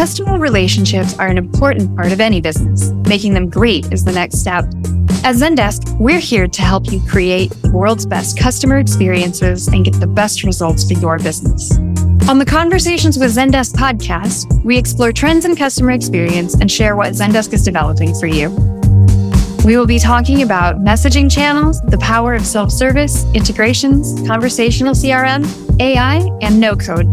Customer relationships are an important part of any business. Making them great is the next step. At Zendesk, we're here to help you create the world's best customer experiences and get the best results for your business. On the Conversations with Zendesk podcast, we explore trends in customer experience and share what Zendesk is developing for you. We will be talking about messaging channels, the power of self service, integrations, conversational CRM, AI, and no code